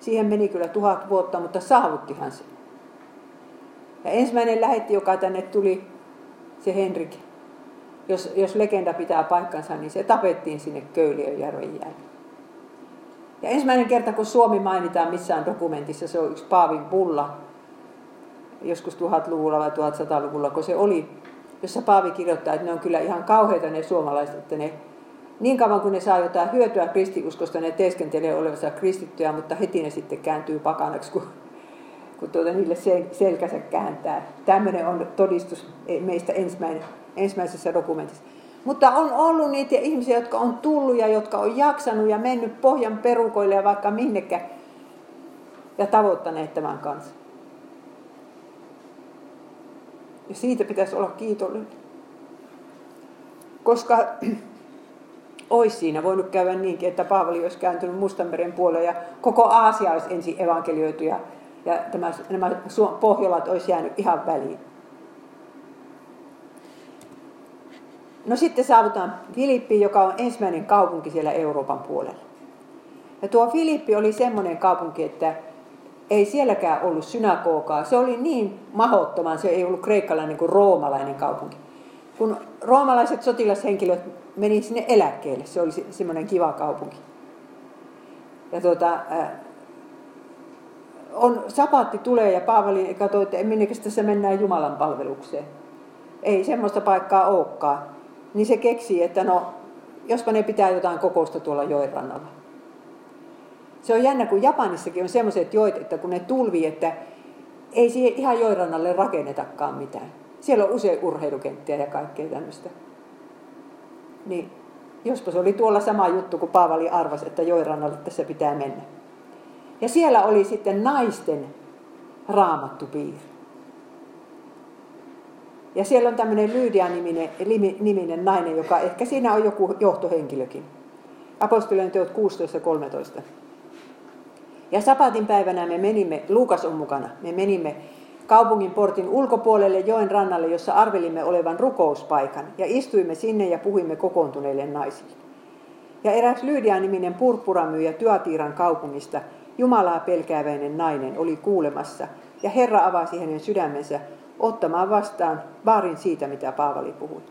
Siihen meni kyllä tuhat vuotta, mutta saavuttihan se. Ja ensimmäinen lähetti, joka tänne tuli, se Henrik, jos, jos legenda pitää paikkansa, niin se tapettiin sinne Köyliönjärven jälkeen. Ja ensimmäinen kerta, kun Suomi mainitaan missään dokumentissa, se on yksi Paavin bulla, joskus 1000-luvulla vai 1100-luvulla, kun se oli, jossa Paavi kirjoittaa, että ne on kyllä ihan kauheita ne suomalaiset, että ne niin kauan kuin ne saa jotain hyötyä kristiuskosta, ne teeskentelee olevansa kristittyjä, mutta heti ne sitten kääntyy pakanaksi, kun kun tuota niille selkänsä kääntää. Tämmöinen on todistus meistä ensimmäinen, ensimmäisessä dokumentissa. Mutta on ollut niitä ihmisiä, jotka on tullut ja jotka on jaksanut ja mennyt pohjan perukoille ja vaikka minnekä ja tavoittaneet tämän kanssa. Ja siitä pitäisi olla kiitollinen. Koska olisi siinä voinut käydä niinkin, että Paavali olisi kääntynyt Mustanmeren puolelle ja koko Aasia olisi ensin evankelioitu ja ja tämä, nämä Pohjolat olisi jäänyt ihan väliin. No sitten saavutaan Filippi, joka on ensimmäinen kaupunki siellä Euroopan puolella. Ja tuo Filippi oli semmoinen kaupunki, että ei sielläkään ollut synagogaa. Se oli niin mahottoman, se ei ollut kreikkalainen kuin roomalainen kaupunki. Kun roomalaiset sotilashenkilöt meni sinne eläkkeelle, se oli semmoinen kiva kaupunki. Ja tuota, on, sapatti tulee ja Paavali katsoi, että minnekäs tässä mennään Jumalan palvelukseen. Ei semmoista paikkaa olekaan. Niin se keksii, että no, jospa ne pitää jotain kokousta tuolla joen rannalla. Se on jännä, kun Japanissakin on semmoiset joet, että kun ne tulvii, että ei siihen ihan joirannalle rakennetakaan mitään. Siellä on usein urheilukenttiä ja kaikkea tämmöistä. Niin jospa se oli tuolla sama juttu, kun Paavali arvasi, että joirannalle tässä pitää mennä. Ja siellä oli sitten naisten raamattupiiri. Ja siellä on tämmöinen Lyydia-niminen niminen nainen, joka ehkä siinä on joku johtohenkilökin. Apostolien teot 16.13. Ja sapatin päivänä me menimme, Luukas on mukana, me menimme kaupungin portin ulkopuolelle joen rannalle, jossa arvelimme olevan rukouspaikan. Ja istuimme sinne ja puhuimme kokoontuneille naisille. Ja eräs Lyydia-niminen purppuramyyjä Tyatiiran kaupungista Jumalaa pelkääväinen nainen oli kuulemassa, ja Herra avasi hänen sydämensä ottamaan vastaan vaarin siitä, mitä Paavali puhui.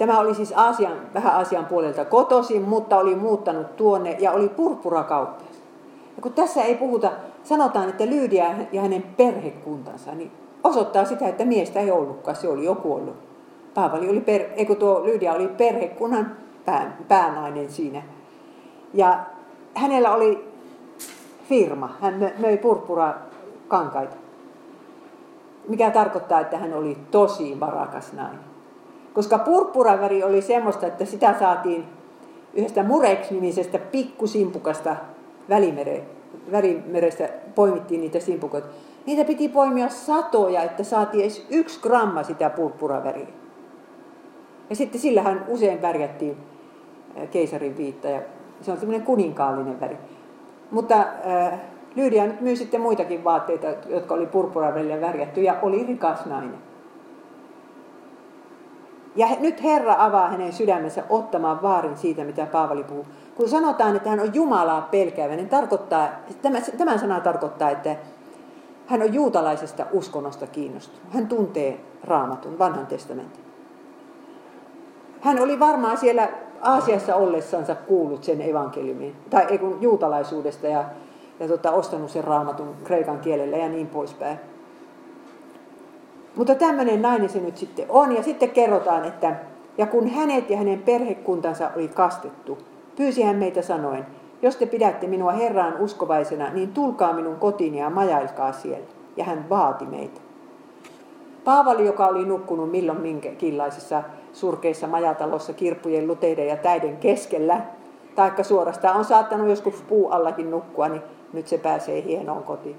Tämä oli siis Aasian, vähän Aasian puolelta kotoisin, mutta oli muuttanut tuonne ja oli purpurakauppias. Ja kun tässä ei puhuta, sanotaan, että Lyydia ja hänen perhekuntansa, niin osoittaa sitä, että miestä ei ollutkaan, se oli joku ollut. Paavali oli, per, eikö tuo Lyydia oli perhekunnan pää, päänainen siinä. Ja hänellä oli firma, hän möi purppura kankaita. Mikä tarkoittaa, että hän oli tosi varakas nainen. Koska purppuraväri oli semmoista, että sitä saatiin yhdestä Murex-nimisestä pikkusimpukasta välimere, välimerestä poimittiin niitä simpukoita. Niitä piti poimia satoja, että saatiin edes yksi gramma sitä purppuraväriä. Ja sitten sillähän usein värjättiin keisarin viitta ja se on tämmöinen kuninkaallinen väri. Mutta äh, Lydia nyt myy sitten muitakin vaatteita, jotka oli purppuravärillä värjätty ja oli rikas nainen. Ja nyt Herra avaa hänen sydämensä ottamaan vaarin siitä, mitä Paavali puhuu. Kun sanotaan, että hän on Jumalaa pelkäävä, niin tarkoittaa, tämä, tämän sana tarkoittaa, että hän on juutalaisesta uskonnosta kiinnostunut. Hän tuntee raamatun, vanhan testamentin. Hän oli varmaan siellä Aasiassa ollessansa kuullut sen evankeliumin, tai ei kun juutalaisuudesta ja, ja tota, ostanut sen raamatun kreikan kielellä ja niin poispäin. Mutta tämmöinen nainen se nyt sitten on. Ja sitten kerrotaan, että ja kun hänet ja hänen perhekuntansa oli kastettu, pyysi hän meitä sanoen, jos te pidätte minua Herraan uskovaisena, niin tulkaa minun kotiin ja majailkaa siellä. Ja hän vaati meitä. Paavali, joka oli nukkunut milloin minkäkinlaisessa surkeissa majatalossa kirppujen, luteiden ja täiden keskellä, taikka suorastaan on saattanut joskus puu allakin nukkua, niin nyt se pääsee hienoon kotiin.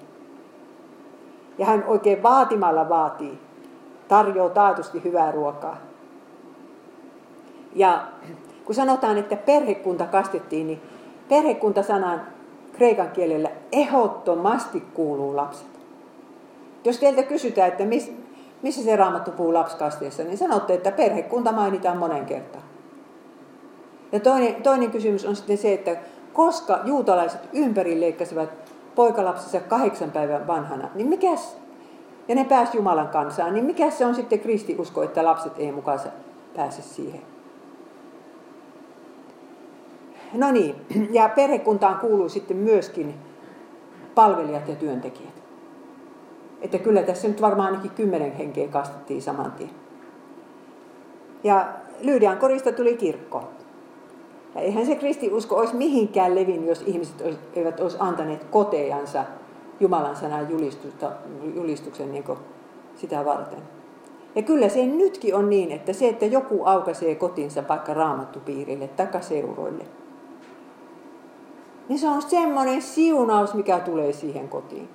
Ja hän oikein vaatimalla vaatii, tarjoaa taatusti hyvää ruokaa. Ja kun sanotaan, että perhekunta kastettiin, niin perhekunta-sanan kreikan kielellä ehdottomasti kuuluu lapset. Jos teiltä kysytään, että mis, missä se raamattu puhuu lapskasteessa, niin sanotte, että perhekunta mainitaan monen kertaan. Ja toinen, toinen kysymys on sitten se, että koska juutalaiset ympäri leikkasivat poikalapsensa kahdeksan päivän vanhana, niin mikäs, ja ne pääsi Jumalan kansaan, niin mikä se on sitten kristiusko, että lapset ei mukaan pääse siihen? No niin, ja perhekuntaan kuuluu sitten myöskin palvelijat ja työntekijät. Että kyllä tässä nyt varmaan ainakin kymmenen henkeä kastettiin saman tien. Ja Lyydian korista tuli kirkko. Ja eihän se kristiusko olisi mihinkään levin, jos ihmiset eivät olisi antaneet kotejansa Jumalan sanan julistuksen niin sitä varten. Ja kyllä se nytkin on niin, että se, että joku aukaisee kotinsa vaikka raamattupiirille tai seuroille, niin se on semmoinen siunaus, mikä tulee siihen kotiin.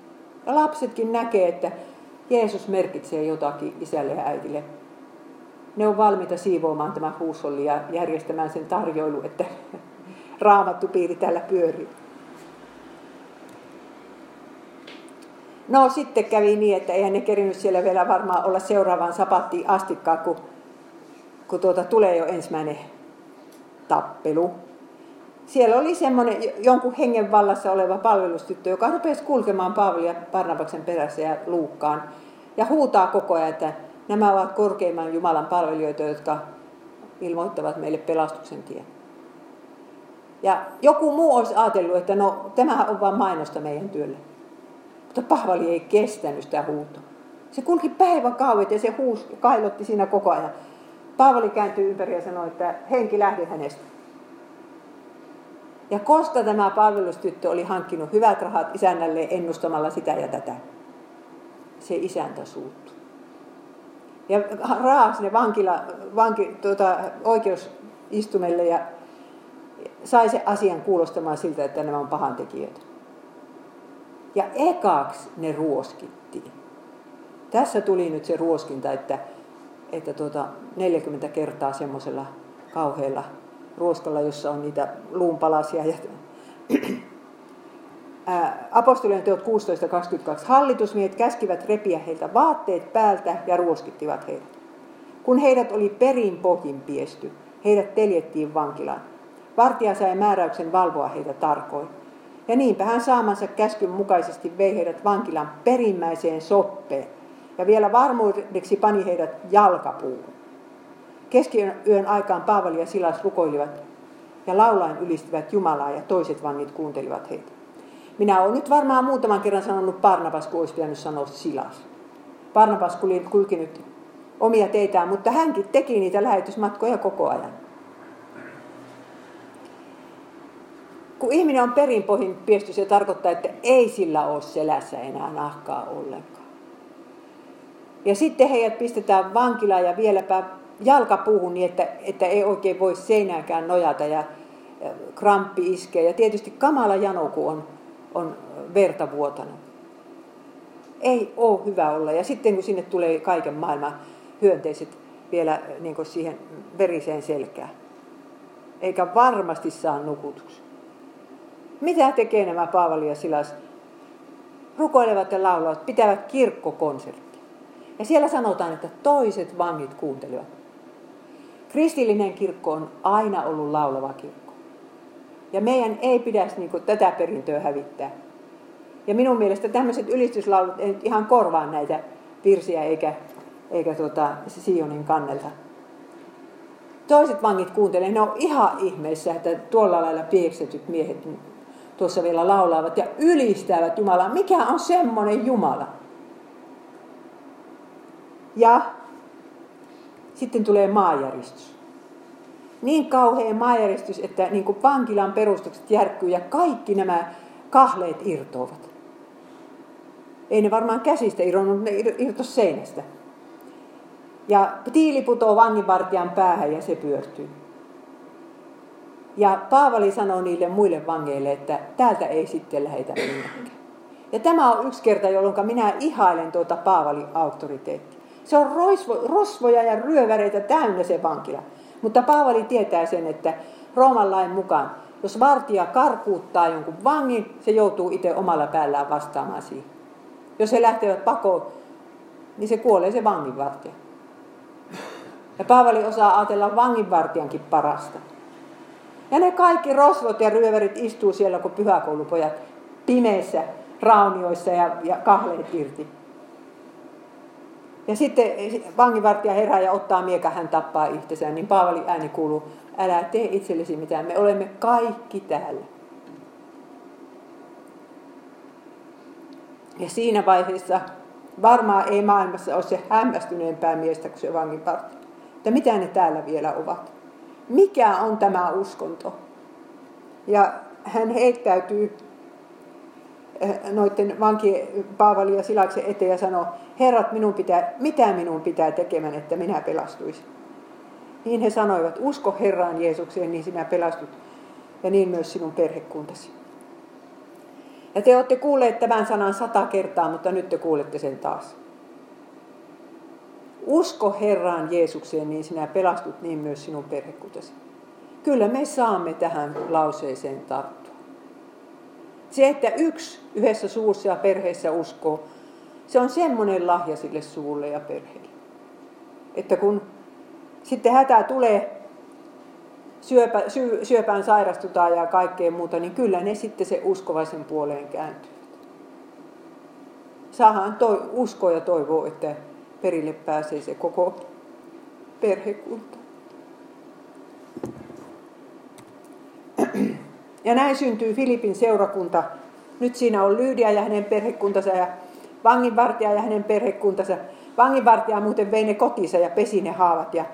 Ja lapsetkin näkee, että Jeesus merkitsee jotakin isälle ja äidille. Ne on valmiita siivoamaan tämä huusolli ja järjestämään sen tarjoilu, että raamattupiiri täällä pyörii. No sitten kävi niin, että eihän ne kerinyt siellä vielä varmaan olla seuraavaan sapattiin astikkaan, kun, kun tuota, tulee jo ensimmäinen tappelu siellä oli semmoinen jonkun hengen vallassa oleva palvelustyttö, joka rupesi kulkemaan Paavali ja Barnabaksen perässä ja Luukkaan. Ja huutaa koko ajan, että nämä ovat korkeimman Jumalan palvelijoita, jotka ilmoittavat meille pelastuksen tien. Ja joku muu olisi ajatellut, että no tämähän on vain mainosta meidän työlle. Mutta Paavali ei kestänyt sitä huutoa. Se kulki päiväkaudet ja se huus kailotti siinä koko ajan. Paavali kääntyi ympäri ja sanoi, että henki lähde hänestä. Ja koska tämä palvelustyttö oli hankkinut hyvät rahat isännälle ennustamalla sitä ja tätä, se isäntä suuttui. Ja raas ne vankila, vanki, tuota, oikeusistumelle ja sai se asian kuulostamaan siltä, että nämä on pahantekijöitä. Ja ekaksi ne ruoskittiin. Tässä tuli nyt se ruoskinta, että, että tuota 40 kertaa semmoisella kauhealla ruoskalla, jossa on niitä luunpalasia. Ja Apostolien teot 16.22. Hallitusmiehet käskivät repiä heiltä vaatteet päältä ja ruoskittivat heidät. Kun heidät oli perin pohjin piesty, heidät teljettiin vankilaan. Vartija sai määräyksen valvoa heitä tarkoin. Ja niinpä hän saamansa käskyn mukaisesti vei heidät vankilan perimmäiseen soppeen. Ja vielä varmuudeksi pani heidät jalkapuuhun. Keskiyön aikaan Paavali ja Silas rukoilivat ja laulain ylistivät Jumalaa ja toiset vangit kuuntelivat heitä. Minä olen nyt varmaan muutaman kerran sanonut Barnabas, kun olisi pitänyt sanoa Silas. Barnabas kulki nyt omia teitään, mutta hänkin teki niitä lähetysmatkoja koko ajan. Kun ihminen on perinpohjin piesty, se tarkoittaa, että ei sillä ole selässä enää nahkaa ollenkaan. Ja sitten heidät pistetään vankilaan ja vieläpä jalkapuuhun niin, että, että ei oikein voi seinäänkään nojata ja kramppi iskee. Ja tietysti kamala jano, kun on, on verta. Ei ole hyvä olla. Ja sitten kun sinne tulee kaiken maailman hyönteiset vielä niin siihen veriseen selkään. Eikä varmasti saa nukutuksi. Mitä tekee nämä Paavali ja Silas? Rukoilevat ja laulavat, pitävät kirkkokonsertti. Ja siellä sanotaan, että toiset vangit kuuntelevat. Kristillinen kirkko on aina ollut laulava kirkko. Ja meidän ei pidäisi niin kuin, tätä perintöä hävittää. Ja minun mielestä tämmöiset ylistyslaulut ei nyt ihan korvaa näitä virsiä eikä, eikä tuota, Sionin kannelta. Toiset vangit kuuntelevat, ne on ihan ihmeessä, että tuolla lailla pieksetyt miehet tuossa vielä laulaavat ja ylistävät Jumalaa. Mikä on semmoinen Jumala? Ja sitten tulee maajäristys. Niin kauhea maajäristys, että niin kuin vankilan perustukset järkkyy ja kaikki nämä kahleet irtoavat. Ei ne varmaan käsistä irronnut, ne irtos seinästä. Ja tiili putoo vanginvartijan päähän ja se pyörtyy. Ja Paavali sanoo niille muille vangeille, että täältä ei sitten lähetä minnekään. Ja tämä on yksi kerta, jolloin minä ihailen tuota Paavalin auktoriteettia. Se on roisvo, rosvoja ja ryöväreitä täynnä se vankila. Mutta Paavali tietää sen, että Rooman lain mukaan, jos vartija karkuuttaa jonkun vangin, se joutuu itse omalla päällään vastaamaan siihen. Jos he lähtevät pakoon, niin se kuolee se vanginvartija. Ja Paavali osaa ajatella vanginvartijankin parasta. Ja ne kaikki rosvot ja ryöverit istuu siellä kuin pyhäkoulupojat pimeissä raunioissa ja, ja kahleet irti. Ja sitten vanginvartija herää ja ottaa mieka, hän tappaa itsensä, niin Paavali ääni kuuluu, älä tee itsellesi mitään, me olemme kaikki täällä. Ja siinä vaiheessa varmaan ei maailmassa ole se hämmästyneempää miestä kuin se vanginvartija. Että mitä ne täällä vielä ovat mikä on tämä uskonto. Ja hän heittäytyy eh, noiden vankien Paavali ja Silaksen eteen ja sanoo, herrat, minun pitää, mitä minun pitää tekemään, että minä pelastuisin. Niin he sanoivat, usko Herraan Jeesukseen, niin sinä pelastut, ja niin myös sinun perhekuntasi. Ja te olette kuulleet tämän sanan sata kertaa, mutta nyt te kuulette sen taas. Usko Herraan Jeesukseen, niin sinä pelastut niin myös sinun perhekutesi. Kyllä me saamme tähän lauseeseen tarttua. Se, että yksi yhdessä suussa ja perheessä uskoo, se on semmoinen lahja sille suulle ja perheelle. Että kun sitten hätää tulee, syöpä, sy, syöpään sairastutaan ja kaikkea muuta, niin kyllä ne sitten se uskovaisen puoleen kääntyy. Saahan toi, uskoa ja toivoa, että perille pääsee se koko perhekunta. Ja näin syntyy Filipin seurakunta. Nyt siinä on Lyydia ja hänen perhekuntansa ja vanginvartija ja hänen perhekuntansa. Vanginvartija muuten vei ne kotinsa ja pesi ne haavat ja,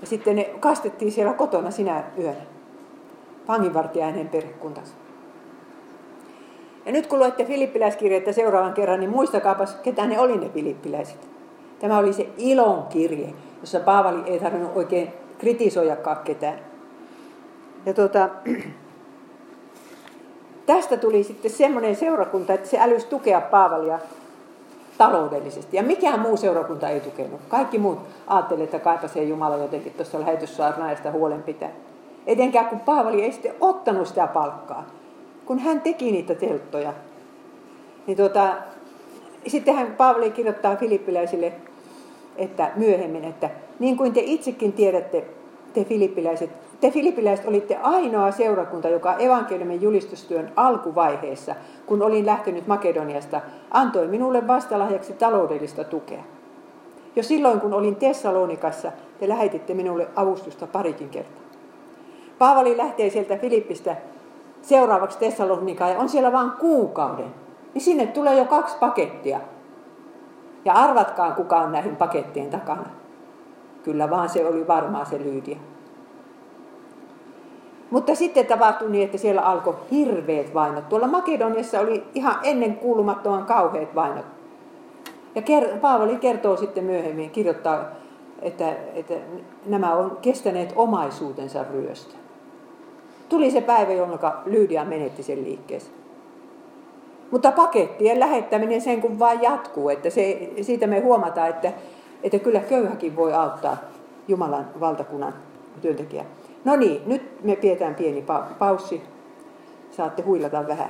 ja sitten ne kastettiin siellä kotona sinä yönä. Vanginvartija ja hänen perhekuntansa. Ja nyt kun luette filippiläiskirjettä seuraavan kerran, niin muistakaapas, ketä ne oli ne filippiläiset. Tämä oli se ilon kirje, jossa Paavali ei tarvinnut oikein kritisoidakaan ketään. Ja tuota, tästä tuli sitten semmoinen seurakunta, että se älysi tukea Paavalia taloudellisesti. Ja mikään muu seurakunta ei tukenut. Kaikki muut ajattelivat, että kaipasee Jumala jotenkin tuossa lähetyssaarnaista huolen pitää. Etenkään kun Paavali ei sitten ottanut sitä palkkaa. Kun hän teki niitä telttoja, niin tuota, sitten hän Paavali kirjoittaa filippiläisille että myöhemmin, että niin kuin te itsekin tiedätte, te filippiläiset, te filippiläiset olitte ainoa seurakunta, joka evankeliumin julistustyön alkuvaiheessa, kun olin lähtenyt Makedoniasta, antoi minulle vastalahjaksi taloudellista tukea. Jo silloin, kun olin Tessalonikassa, te lähetitte minulle avustusta parikin kertaa. Paavali lähtee sieltä Filippistä seuraavaksi Tessalonikaan ja on siellä vain kuukauden. Niin sinne tulee jo kaksi pakettia. Ja arvatkaa, kuka on näihin pakettien takana. Kyllä vaan se oli varmaa se Lyydia. Mutta sitten tapahtui niin, että siellä alkoi hirveät vainot. Tuolla Makedoniassa oli ihan ennen kuulumattoman kauheat vainot. Ja Paavali kertoo sitten myöhemmin, kirjoittaa, että, että nämä on kestäneet omaisuutensa ryöstä. Tuli se päivä, jolloin Lydia menetti sen liikkeessä. Mutta pakettien lähettäminen sen kun vain jatkuu, että se, siitä me huomataan, että, että kyllä köyhäkin voi auttaa Jumalan valtakunnan työntekijä. No niin, nyt me pidetään pieni paussi. Saatte huilata vähän.